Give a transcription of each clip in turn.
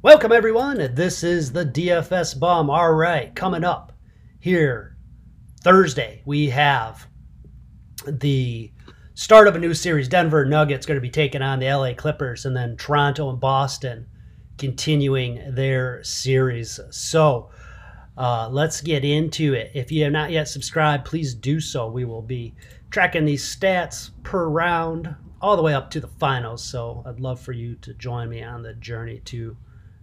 Welcome, everyone. This is the DFS Bum. All right, coming up here Thursday, we have the start of a new series. Denver Nuggets going to be taking on the LA Clippers, and then Toronto and Boston continuing their series. So uh, let's get into it. If you have not yet subscribed, please do so. We will be tracking these stats per round all the way up to the finals. So I'd love for you to join me on the journey to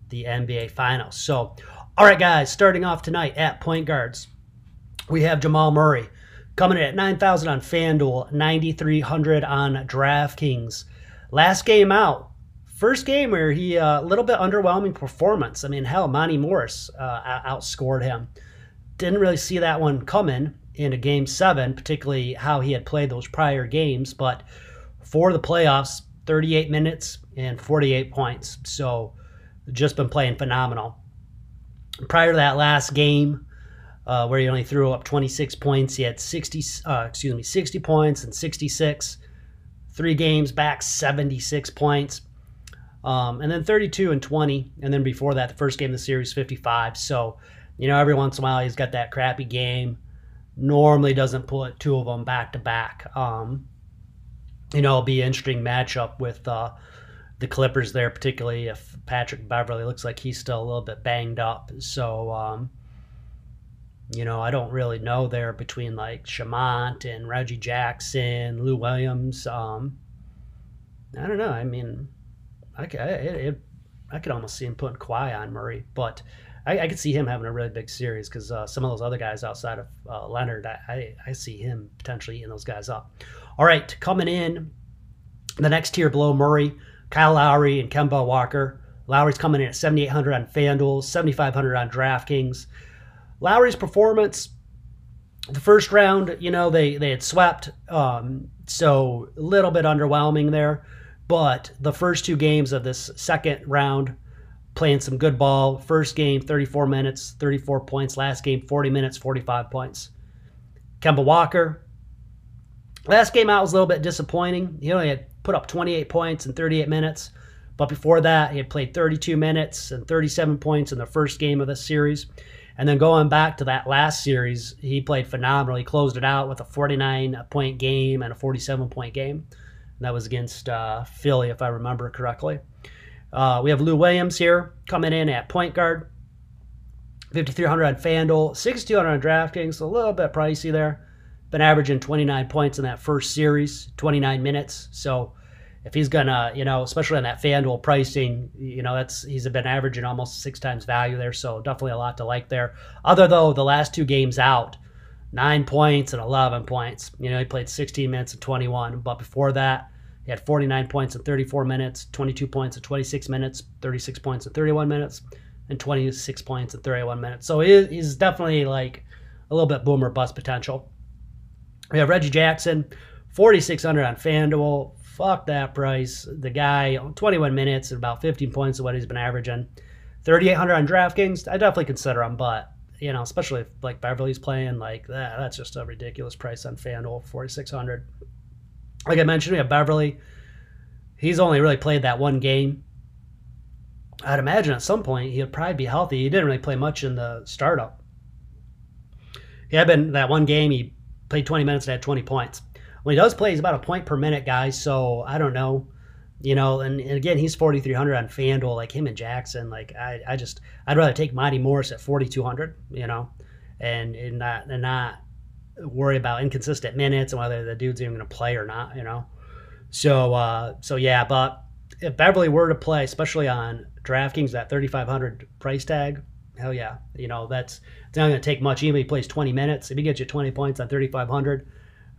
the NBA Finals. So, all right, guys, starting off tonight at point guards, we have Jamal Murray coming in at 9,000 on FanDuel, 9,300 on DraftKings. Last game out, first game where he a uh, little bit underwhelming performance. I mean, hell, Monte Morris uh, outscored him. Didn't really see that one coming in a game seven, particularly how he had played those prior games. But for the playoffs, 38 minutes and 48 points. So just been playing phenomenal. Prior to that last game, uh, where he only threw up 26 points, he had 60, uh, excuse me, 60 points and 66. Three games back, 76 points. Um, and then 32 and 20. And then before that, the first game of the series, 55. So, you know, every once in a while he's got that crappy game. Normally doesn't put two of them back to back. Um, you know, it'll be an interesting matchup with uh, the Clippers there, particularly if Patrick Beverley looks like he's still a little bit banged up. So, um, you know, I don't really know there between like Shamet and Reggie Jackson, Lou Williams. Um, I don't know. I mean, I could, it, it, I could almost see him putting Kawhi on Murray, but I, I could see him having a really big series because uh, some of those other guys outside of uh, Leonard, I, I, I see him potentially eating those guys up. All right, coming in the next tier below Murray. Kyle Lowry and Kemba Walker. Lowry's coming in at 7,800 on FanDuel, 7,500 on DraftKings. Lowry's performance, the first round, you know, they, they had swept, um, so a little bit underwhelming there. But the first two games of this second round, playing some good ball. First game, 34 minutes, 34 points. Last game, 40 minutes, 45 points. Kemba Walker, last game out was a little bit disappointing. He only had put up 28 points in 38 minutes. But before that, he had played 32 minutes and 37 points in the first game of the series. And then going back to that last series, he played phenomenal. He closed it out with a 49 point game and a 47 point game. And that was against uh, Philly, if I remember correctly. Uh, we have Lou Williams here coming in at point guard. 5,300 on FanDuel, 6,200 on DraftKings, a little bit pricey there been averaging 29 points in that first series, 29 minutes. So if he's gonna, you know, especially on that FanDuel pricing, you know, that's he's been averaging almost six times value there. So definitely a lot to like there. Other though, the last two games out, nine points and 11 points. You know, he played 16 minutes and 21, but before that, he had 49 points in 34 minutes, 22 points in 26 minutes, 36 points in 31 minutes, and 26 points in 31 minutes. So he's definitely like a little bit boomer bust potential. We have Reggie Jackson, 4,600 on FanDuel. Fuck that price. The guy, 21 minutes and about 15 points of what he's been averaging. 3,800 on DraftKings. I definitely consider him, but you know, especially if like Beverley's playing like that, that's just a ridiculous price on FanDuel, 4,600. Like I mentioned, we have Beverley. He's only really played that one game. I'd imagine at some point he'd probably be healthy. He didn't really play much in the startup. He had been that one game. He played 20 minutes and had 20 points. When he does play, he's about a point per minute, guys. So I don't know, you know. And, and again, he's 4,300 on FanDuel, like him and Jackson. Like I, I just, I'd rather take Monte Morris at 4,200, you know, and and not and not worry about inconsistent minutes and whether the dude's even going to play or not, you know. So uh, so yeah, but if Beverley were to play, especially on DraftKings, that 3,500 price tag, hell yeah, you know that's it's not going to take much. Even if he plays 20 minutes, if he gets you 20 points on 3,500,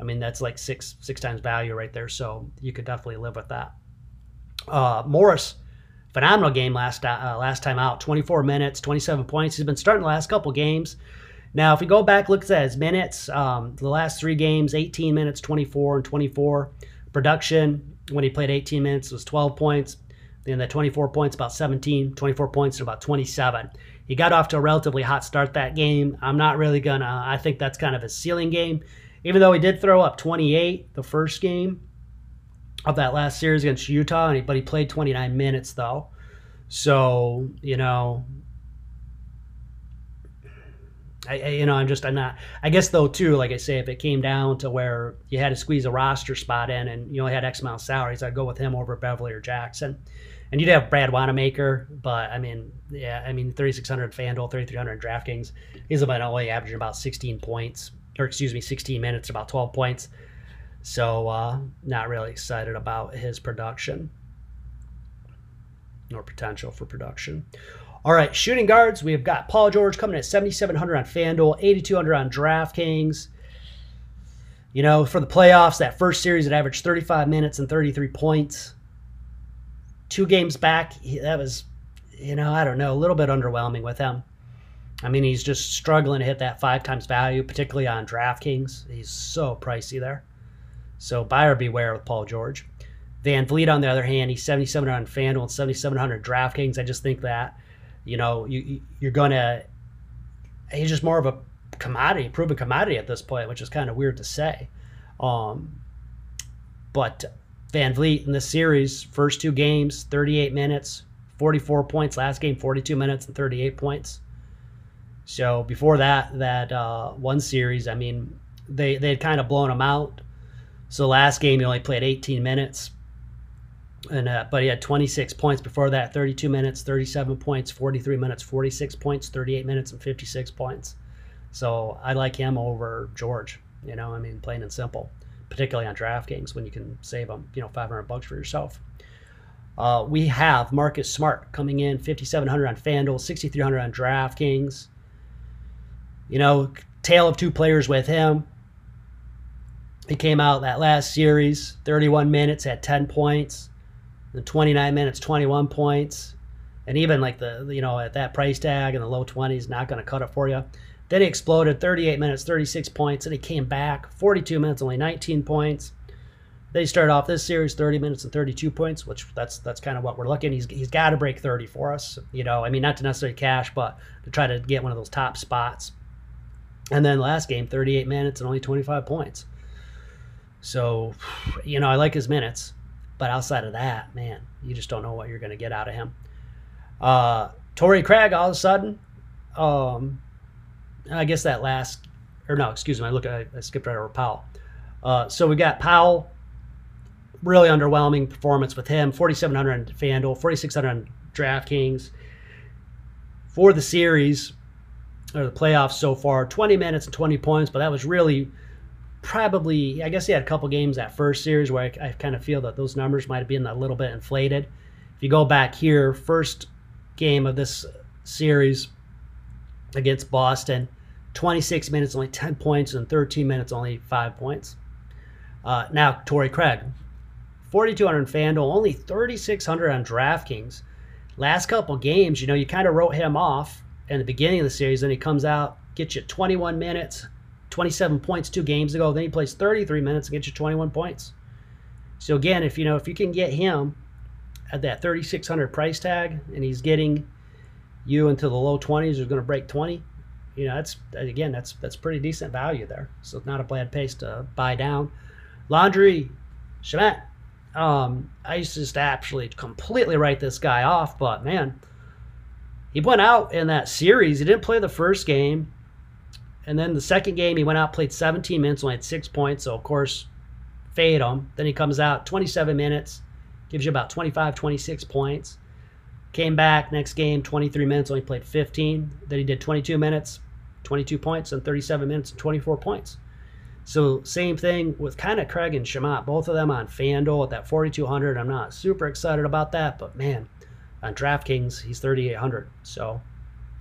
I mean that's like six six times value right there. So you could definitely live with that. Uh, Morris, phenomenal game last uh, last time out. 24 minutes, 27 points. He's been starting the last couple games. Now, if we go back, look at his minutes. Um, the last three games, 18 minutes, 24 and 24. Production when he played 18 minutes was 12 points. Then the 24 points, about 17, 24 points, and about 27. He got off to a relatively hot start that game. I'm not really gonna. I think that's kind of a ceiling game, even though he did throw up 28 the first game of that last series against Utah, but he played 29 minutes though. So, you know, I, I, you know, I'm just, I'm not, I guess though, too, like I say, if it came down to where you had to squeeze a roster spot in and you only had X amount of salaries, I'd go with him over Beverley or Jackson. And you'd have Brad Wanamaker, but I mean, yeah, I mean, 3,600 FanDuel, 3,300 DraftKings. He's about only averaging about 16 points, or excuse me, 16 minutes, about 12 points. So, uh, not really excited about his production nor potential for production. All right, shooting guards. We've got Paul George coming at 7,700 on FanDuel, 8,200 on DraftKings. You know, for the playoffs, that first series, it averaged 35 minutes and 33 points. Two games back, that was, you know, I don't know, a little bit underwhelming with him. I mean, he's just struggling to hit that five times value, particularly on DraftKings. He's so pricey there. So buyer beware with Paul George. VanVleet, on the other hand, he's 7,700 on FanDuel and 7,700 DraftKings. I just think that, you know, you, you're going to, he's just more of a commodity, proven commodity at this point, which is kind of weird to say. Um, but VanVleet in this series, first two games, 38 minutes, 44 points. Last game, 42 minutes and 38 points. So before that, that uh, one series, I mean, they they had kind of blown him out. So last game, he only played 18 minutes, and uh, but he had 26 points before that 32 minutes 37 points 43 minutes 46 points 38 minutes and 56 points so i like him over george you know i mean plain and simple particularly on draftkings when you can save them you know 500 bucks for yourself uh, we have marcus smart coming in 5700 on fanduel 6300 on draftkings you know tale of two players with him he came out that last series 31 minutes at 10 points the 29 minutes, 21 points. And even like the, you know, at that price tag in the low 20s, not going to cut it for you. Then he exploded 38 minutes, 36 points. And he came back 42 minutes, only 19 points. Then he started off this series 30 minutes and 32 points, which that's that's kind of what we're looking. He's, he's got to break 30 for us. You know, I mean, not to necessarily cash, but to try to get one of those top spots. And then last game, 38 minutes and only 25 points. So, you know, I like his minutes. But outside of that, man, you just don't know what you're going to get out of him. Uh, Torrey Craig, all of a sudden, um, I guess that last, or no, excuse me, I look, I, I skipped right over Powell. Uh, so we got Powell, really underwhelming performance with him. 4,700 on FanDuel, 4,600 on DraftKings. For the series, or the playoffs so far, 20 minutes and 20 points, but that was really probably, I guess he had a couple games that first series where I, I kind of feel that those numbers might have been a little bit inflated. If you go back here, first game of this series against Boston, 26 minutes, only 10 points, and 13 minutes, only 5 points. Uh, now, Torrey Craig, 4,200 FanDuel, only 3,600 on DraftKings. Last couple games, you know, you kind of wrote him off in the beginning of the series, and he comes out, gets you 21 minutes, 27 points two games ago. Then he plays 33 minutes and gets you 21 points. So again, if you know if you can get him at that 3600 price tag and he's getting you into the low 20s, he's going to break 20. You know, that's again that's that's pretty decent value there. So not a bad pace to buy down. Landry Shamet. Um, I used to just actually completely write this guy off, but man, he went out in that series. He didn't play the first game. And then the second game, he went out, played 17 minutes, only had six points. So, of course, fade him. Then he comes out 27 minutes, gives you about 25, 26 points. Came back next game, 23 minutes, only played 15. Then he did 22 minutes, 22 points, and 37 minutes and 24 points. So same thing with kind of Craig and Shamet, both of them on FanDuel at that 4,200. I'm not super excited about that, but man, on DraftKings he's 3,800. So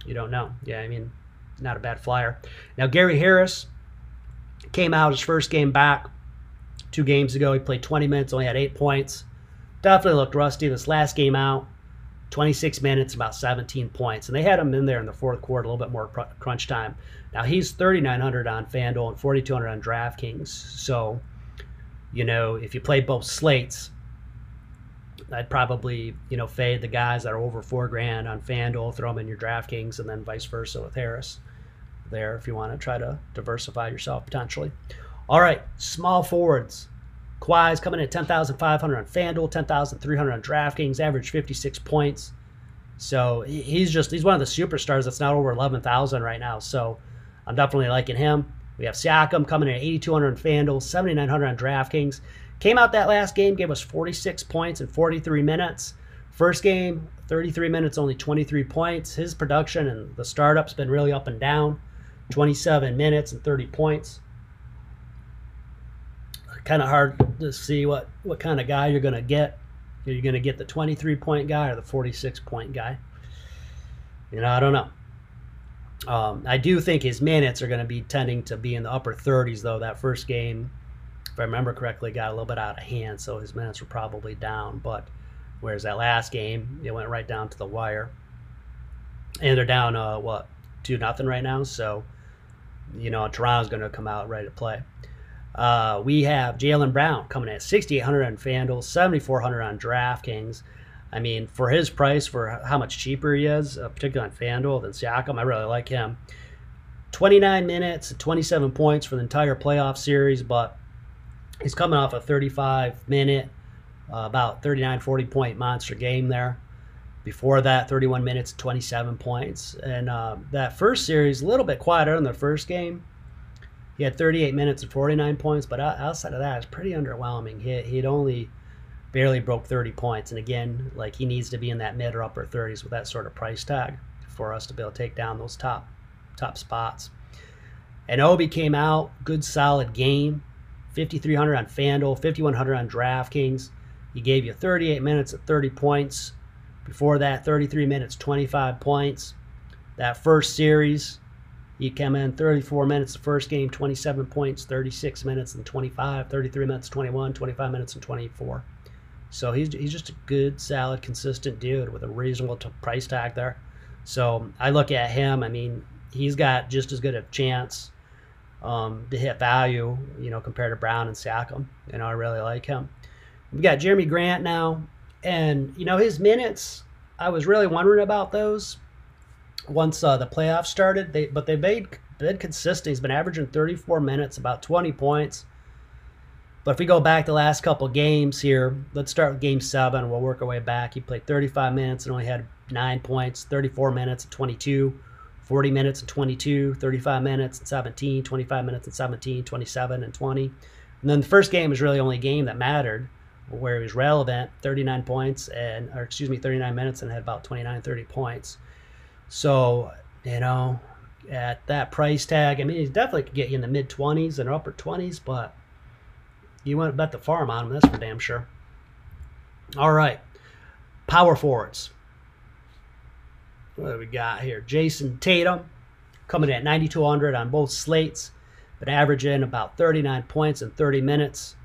you don't know. Yeah, I mean not a bad flyer. Now, Gary Harris came out his first game back two games ago. He played 20 minutes, only had eight points. Definitely looked rusty this last game out. 26 minutes, about 17 points. And they had him in there in the fourth quarter, a little bit more crunch time. Now, he's 3,900 on FanDuel and 4,200 on DraftKings. So, you know, if you play both slates, I'd probably, you know, fade the guys that are over four grand on FanDuel, throw them in your DraftKings, and then vice versa with Harris there if you want to try to diversify yourself potentially. All right, small forwards. Kawhi's coming in at 10,500 on FanDuel, 10,300 on DraftKings, average 56 points. So he's just he's one of the superstars that's not over 11,000 right now. So I'm definitely liking him. We have Siakam coming in at 8,200 on FanDuel, 7,900 on DraftKings. Came out that last game, gave us 46 points in 43 minutes. First game, 33 minutes, only 23 points. His production and the startup's been really up and down. 27 minutes and 30 points. Kind of hard to see what, what kind of guy you're going to get. Are you going to get the 23 point guy or the 46 point guy? You know, I don't know. Um, I do think his minutes are going to be tending to be in the upper 30s, though. That first game, if I remember correctly, got a little bit out of hand, so his minutes were probably down. But whereas that last game, it went right down to the wire, and they're down uh, what two nothing right now. So you know Toronto's going to come out ready to play. Uh, we have Jaylen Brown coming at 6,800 on FanDuel, 7,400 on DraftKings. I mean, for his price, for how much cheaper he is, uh, particularly on FanDuel than Siakam, I really like him. 29 minutes, 27 points for the entire playoff series, but he's coming off a 35 minute, uh, about 39, 40 point monster game there. Before that, 31 minutes, 27 points. And uh, that first series, a little bit quieter in the first game. He had 38 minutes and 49 points, but outside of that, it's pretty underwhelming. He, he'd only barely broke 30 points. And again, like he needs to be in that mid or upper 30s with that sort of price tag for us to be able to take down those top top spots. Anunoby came out, good solid game, 5300 on FanDuel, 5100 on DraftKings. He gave you 38 minutes at 30 points. Before that, 33 minutes, 25 points. That first series, he came in 34 minutes the first game, 27 points, 36 minutes and 25, 33 minutes, 21, 25 minutes and 24. So he's, he's just a good, solid, consistent dude with a reasonable t- price tag there. So I look at him. I mean, he's got just as good a chance um, to hit value, you know, compared to Brown and Siakam. You know, I really like him. We got Jerami Grant now, and you know his minutes. I was really wondering about those once uh, the playoffs started. They but they made been consistent. He's been averaging 34 minutes, about 20 points. But if we go back the last couple games here, let's start with game seven. We'll work our way back. He played 35 minutes and only had nine points, 34 minutes and 22, 40 minutes and 22, 35 minutes and 17, 25 minutes and 17, 27 and 20. And then the first game was really only game that mattered where he was relevant 39 points and or excuse me 39 minutes and had about 29 30 points so you know at that price tag i mean he definitely could get you in the mid 20s and upper 20s but you wouldn't bet the farm on him, that's for damn sure. All right. Power forwards. What do we got here? Jayson Tatum coming at 9,200 on both slates, but averaging about 39 points in 30 minutes.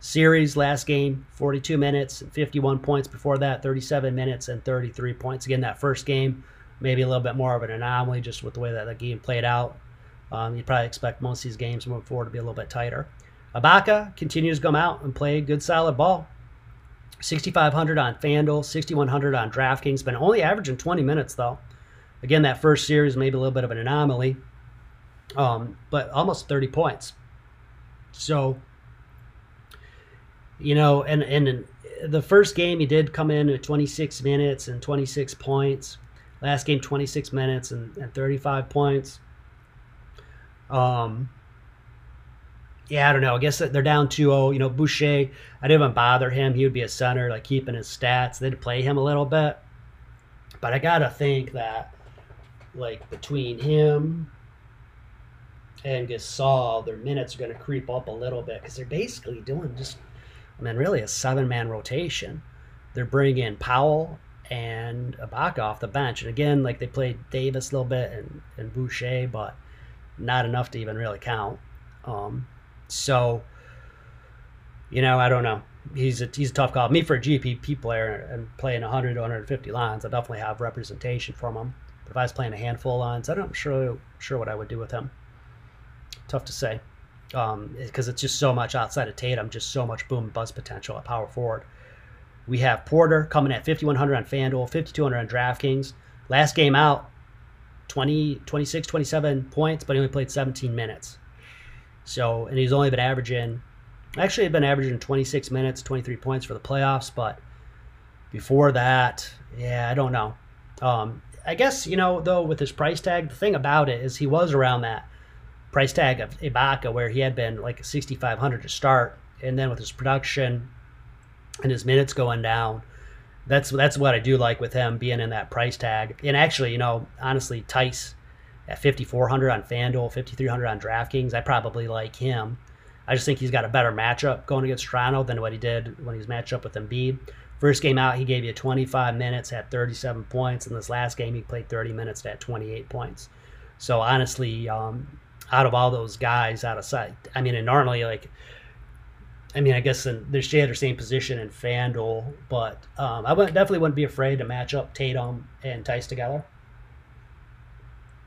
Series last game, 42 minutes and 51 points. Before that, 37 minutes and 33 points. Again, that first game, maybe a little bit more of an anomaly just with the way that the game played out. Um, you'd probably expect most of these games moving forward to be a little bit tighter. Ibaka continues to come out and play good solid ball. 6,500 on FanDuel, 6,100 on DraftKings, been only averaging 20 minutes though. Again, that first series maybe a little bit of an anomaly, um, but almost 30 points. So, you know, and and the first game he did come in at 26 minutes and 26 points. Last game, 26 minutes and, and 35 points. Um, yeah, I don't know. I guess they're down 2-0. You know, Boucher, I didn't even bother him. He would be a center, like keeping his stats. They'd play him a little bit. But I got to think that, like, between him and Gasol, their minutes are going to creep up a little bit because they're basically doing just, I mean, really a seven man rotation. They're bringing in Powell and Ibaka off the bench. And again, like, they played Davis a little bit and, and Boucher, but not enough to even really count. Um, so, you know, I don't know. He's a he's a tough call. Me for a GPP player and playing 100 to 150 lines, I definitely have representation from him. But if I was playing a handful of lines, I don't, I'm sure sure what I would do with him. Tough to say, because um, it's just so much outside of Tatum, just so much boom buzz potential at power forward. We have Porter coming at 5100 on FanDuel, 5200 on DraftKings. Last game out, 20, 26, 27 points, but he only played 17 minutes. So, and he's only been averaging, actually, had been averaging 26 minutes, 23 points for the playoffs. But before that, yeah, I don't know. Um, I guess you know though with his price tag, the thing about it is he was around that price tag of Ibaka where he had been like 6,500 to start, and then with his production and his minutes going down, that's that's what I do like with him being in that price tag. And actually, you know, honestly, Theis at 5,400 on FanDuel, 5,300 on DraftKings, I probably like him. I just think he's got a better matchup going against Toronto than what he did when he's matched up with Embiid. First game out, he gave you 25 minutes at 37 points. In this last game, he played 30 minutes at 28 points. So honestly, um, out of all those guys out of sight, I mean, and normally like I mean, I guess they're share the same position in FanDuel, but um, I would, definitely wouldn't be afraid to match up Tatum and Theis together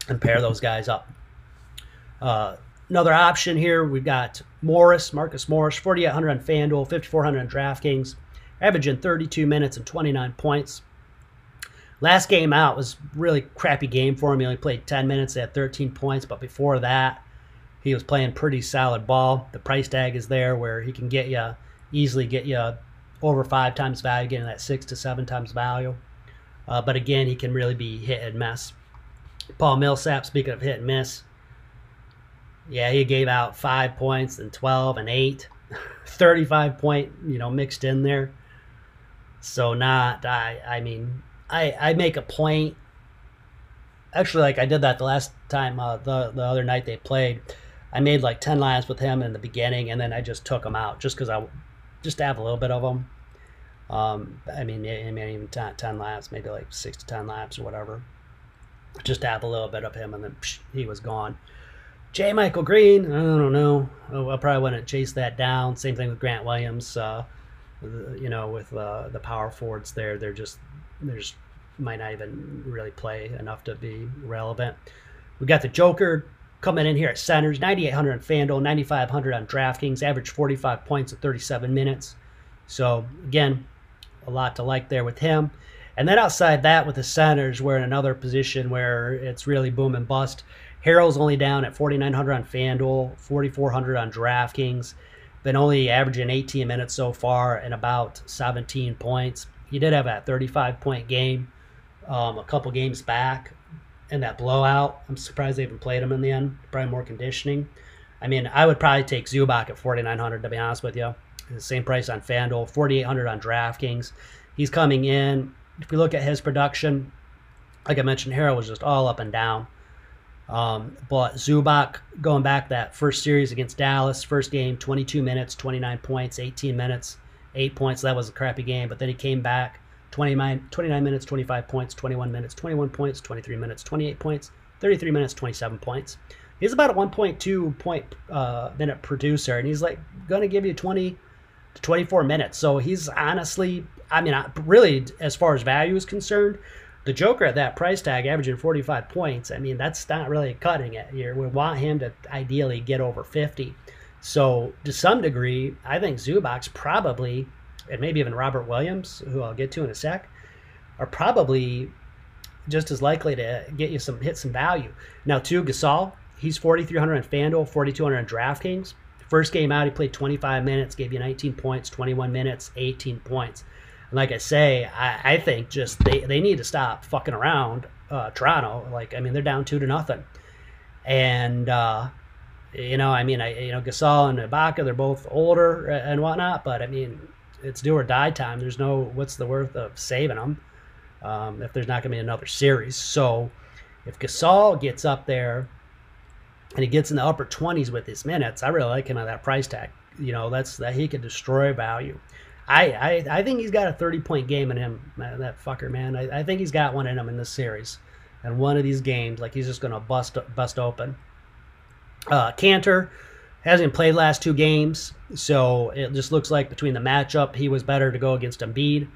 and pair those guys up. Uh, another option here, we've got Morris, Marcus Morris, 4,800 on FanDuel, 5,400 on DraftKings, averaging 32 minutes and 29 points. Last game out was really crappy game for him. He only played 10 minutes at 13 points, but before that, he was playing pretty solid ball. The price tag is there where he can get you easily get you over five times value, getting that six to seven times value. Uh, but again, he can really be hit and miss. Paul Millsap, speaking of hit and miss, yeah, he gave out five points and 12 and eight, 35 point, you know, mixed in there. So not, I, I mean, I, I make a point. Actually, like I did that the last time, uh, the, the other night they played. I made like 10 laps with him in the beginning, and then I just took him out just because I just to have a little bit of him. Um, I mean, mean, even 10, 10 laps, maybe like six to 10 laps or whatever. Just to have a little bit of him, and then psh, he was gone. JaMychal Green, I don't know. I probably wouldn't chase that down. Same thing with Grant Williams. Uh, you know, with uh, the power forwards there, they're just there's might not even really play enough to be relevant. We got the Joker coming in here at centers 9800 on fanduel 9500 on draftkings average 45 points in 37 minutes. So again a lot to like there with him. And then outside that with the centers we're in another position where it's really boom and bust. Harrell's only down at 4900 on fanduel 4400 on draftkings. Been only averaging 18 minutes so far and about 17 points. He did have that 35 point game um, a couple games back in that blowout. I'm surprised they even played him in the end. Probably more conditioning. I mean, I would probably take Zubac at 4,900 to be honest with you. The same price on FanDuel, 4,800 on DraftKings. He's coming in. If we look at his production, like I mentioned, Harrell was just all up and down. Um, but Zubac going back that first series against Dallas, first game, 22 minutes, 29 points, 18 minutes, eight points. That was a crappy game. But then he came back 29, 29 minutes, 25 points, 21 minutes, 21 points, 23 minutes, 28 points, 33 minutes, 27 points. He's about a 1.2 point uh, minute producer, and he's like going to give you 20 to 24 minutes. So he's honestly, I mean, really, as far as value is concerned, the Joker at that price tag, averaging 45 points, I mean, that's not really cutting it. You we want him to ideally get over 50. So to some degree, I think Zubac's probably and maybe even Robert Williams, who I'll get to in a sec, are probably just as likely to get you some hit some value. Now, too, Gasol, he's 4,300 on FanDuel, 4,200 on DraftKings. First game out, he played 25 minutes, gave you 19 points, 21 minutes, 18 points. And like I say, I, I think just they, they need to stop fucking around uh, Toronto. Like, I mean, they're down two to nothing. And, uh, you know, I mean, I you know, Gasol and Ibaka, they're both older and whatnot, but I mean, it's do or die time. There's no what's the worth of saving them um, if there's not going to be another series. So if Gasol gets up there and he gets in the upper 20s with his minutes, I really like him at that price tag. You know, that's that he could destroy value. I, I, I think he's got a 30 point game in him, that fucker, man. I, I think he's got one in him in this series. And one of these games, like he's just going to bust bust open. Uh, Kanter, Hasn't played last two games, so it just looks like between the matchup, he was better to go against Embiid.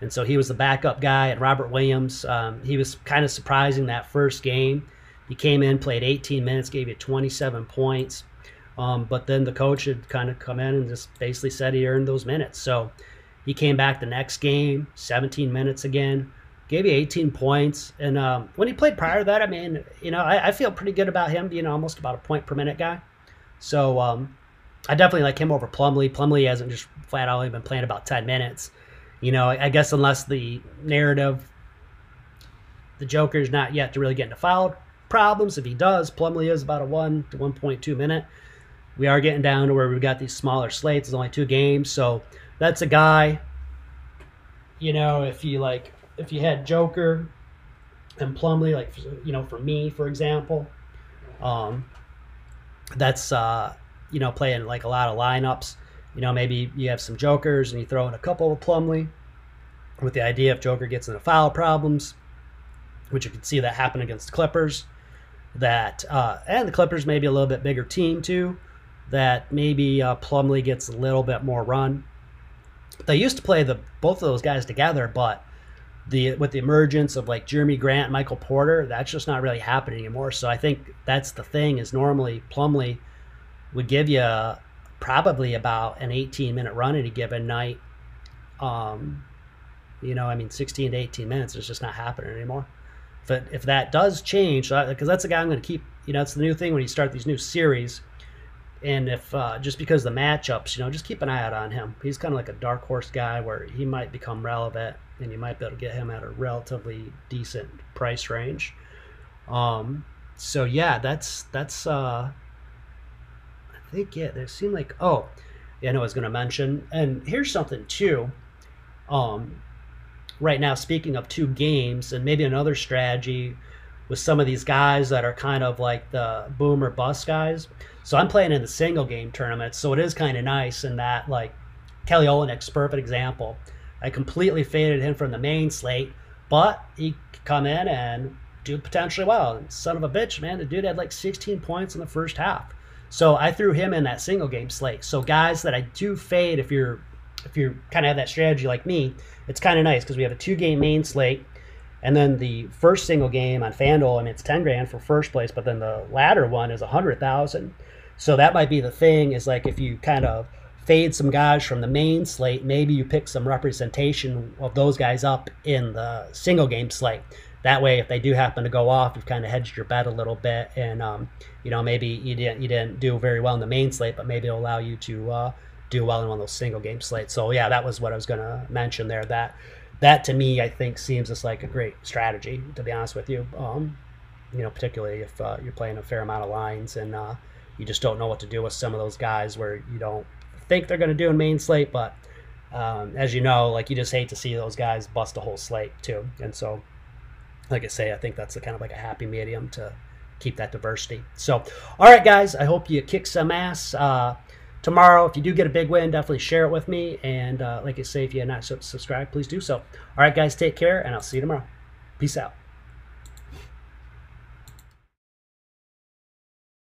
And so he was the backup guy. And Robert Williams, um, he was kind of surprising that first game. He came in, played 18 minutes, gave you 27 points. Um, but then the coach had kind of come in and just basically said he earned those minutes. So he came back the next game, 17 minutes again, gave you 18 points. And um, when he played prior to that, I mean, you know, I, I, feel pretty good about him being almost about a point per minute guy. So um, I definitely like him over Plumlee. Plumlee hasn't just flat out only been playing about 10 minutes. You know, I guess unless the narrative the Joker's not yet to really get into foul problems. If he does, Plumlee is about a 1 to 1.2 minute. We are getting down to where we've got these smaller slates. It's only two games. So that's a guy, you know, if you like, if you had Joker and Plumlee, like, you know, for me, for example, um, that's, uh, you know, playing like a lot of lineups. You know, maybe you have some Jokers and you throw in a couple of Plumlee with the idea if Joker gets into foul problems, which you can see that happen against the Clippers. That uh, and the Clippers maybe a little bit bigger team too. That maybe uh, Plumlee gets a little bit more run. They used to play the both of those guys together, but the with the emergence of like Jerami Grant, Michael Porter, that's just not really happening anymore. So I think that's the thing is normally Plumlee would give you probably about an 18 minute run any given night. Um, you know, I mean, 16 to 18 minutes is just not happening anymore. But if that does change, because that's the guy I'm going to keep, you know, it's the new thing when you start these new series. And if uh, just because the matchups, you know, just keep an eye out on him. He's kind of like a dark horse guy where he might become relevant and you might be able to get him at a relatively decent price range. Um, so yeah, that's that's uh, I think yeah, there seemed like oh, yeah, I know I was going to mention. And here's something too. Um, right now, speaking of two games and maybe another strategy with some of these guys that are kind of like the boom or bust guys. So I'm playing in the single game tournament, so it is kind of nice in that like Kelly Olynyk's perfect example. I completely faded him from the main slate, but he could come in and do potentially well. Son of a bitch, man, the dude had like 16 points in the first half. So I threw him in that single game slate. So guys that I do fade if you're if you kind of have that strategy like me, it's kind of nice because we have a two game main slate. And then the first single game on FanDuel, I mean, it's 10 grand for first place, but then the latter one is 100,000. So that might be the thing is like if you kind of fade some guys from the main slate, maybe you pick some representation of those guys up in the single game slate. That way, if they do happen to go off, you've kind of hedged your bet a little bit, and um, you know maybe you didn't you didn't do very well in the main slate, but maybe it'll allow you to uh, do well in one of those single game slates. So yeah, that was what I was going to mention there. That that to me, I think seems just like a great strategy. To be honest with you, um, you know, particularly if uh, you're playing a fair amount of lines and uh, you just don't know what to do with some of those guys where you don't think they're going to do in main slate, but um, as you know, like you just hate to see those guys bust a whole slate too. And so, like I say, I think that's a kind of like a happy medium to keep that diversity. So, all right, guys, I hope you kick some ass. Uh, tomorrow. If you do get a big win, definitely share it with me. And uh, like I say, if you're not subscribed, please do so. All right, guys, take care, and I'll see you tomorrow. Peace out.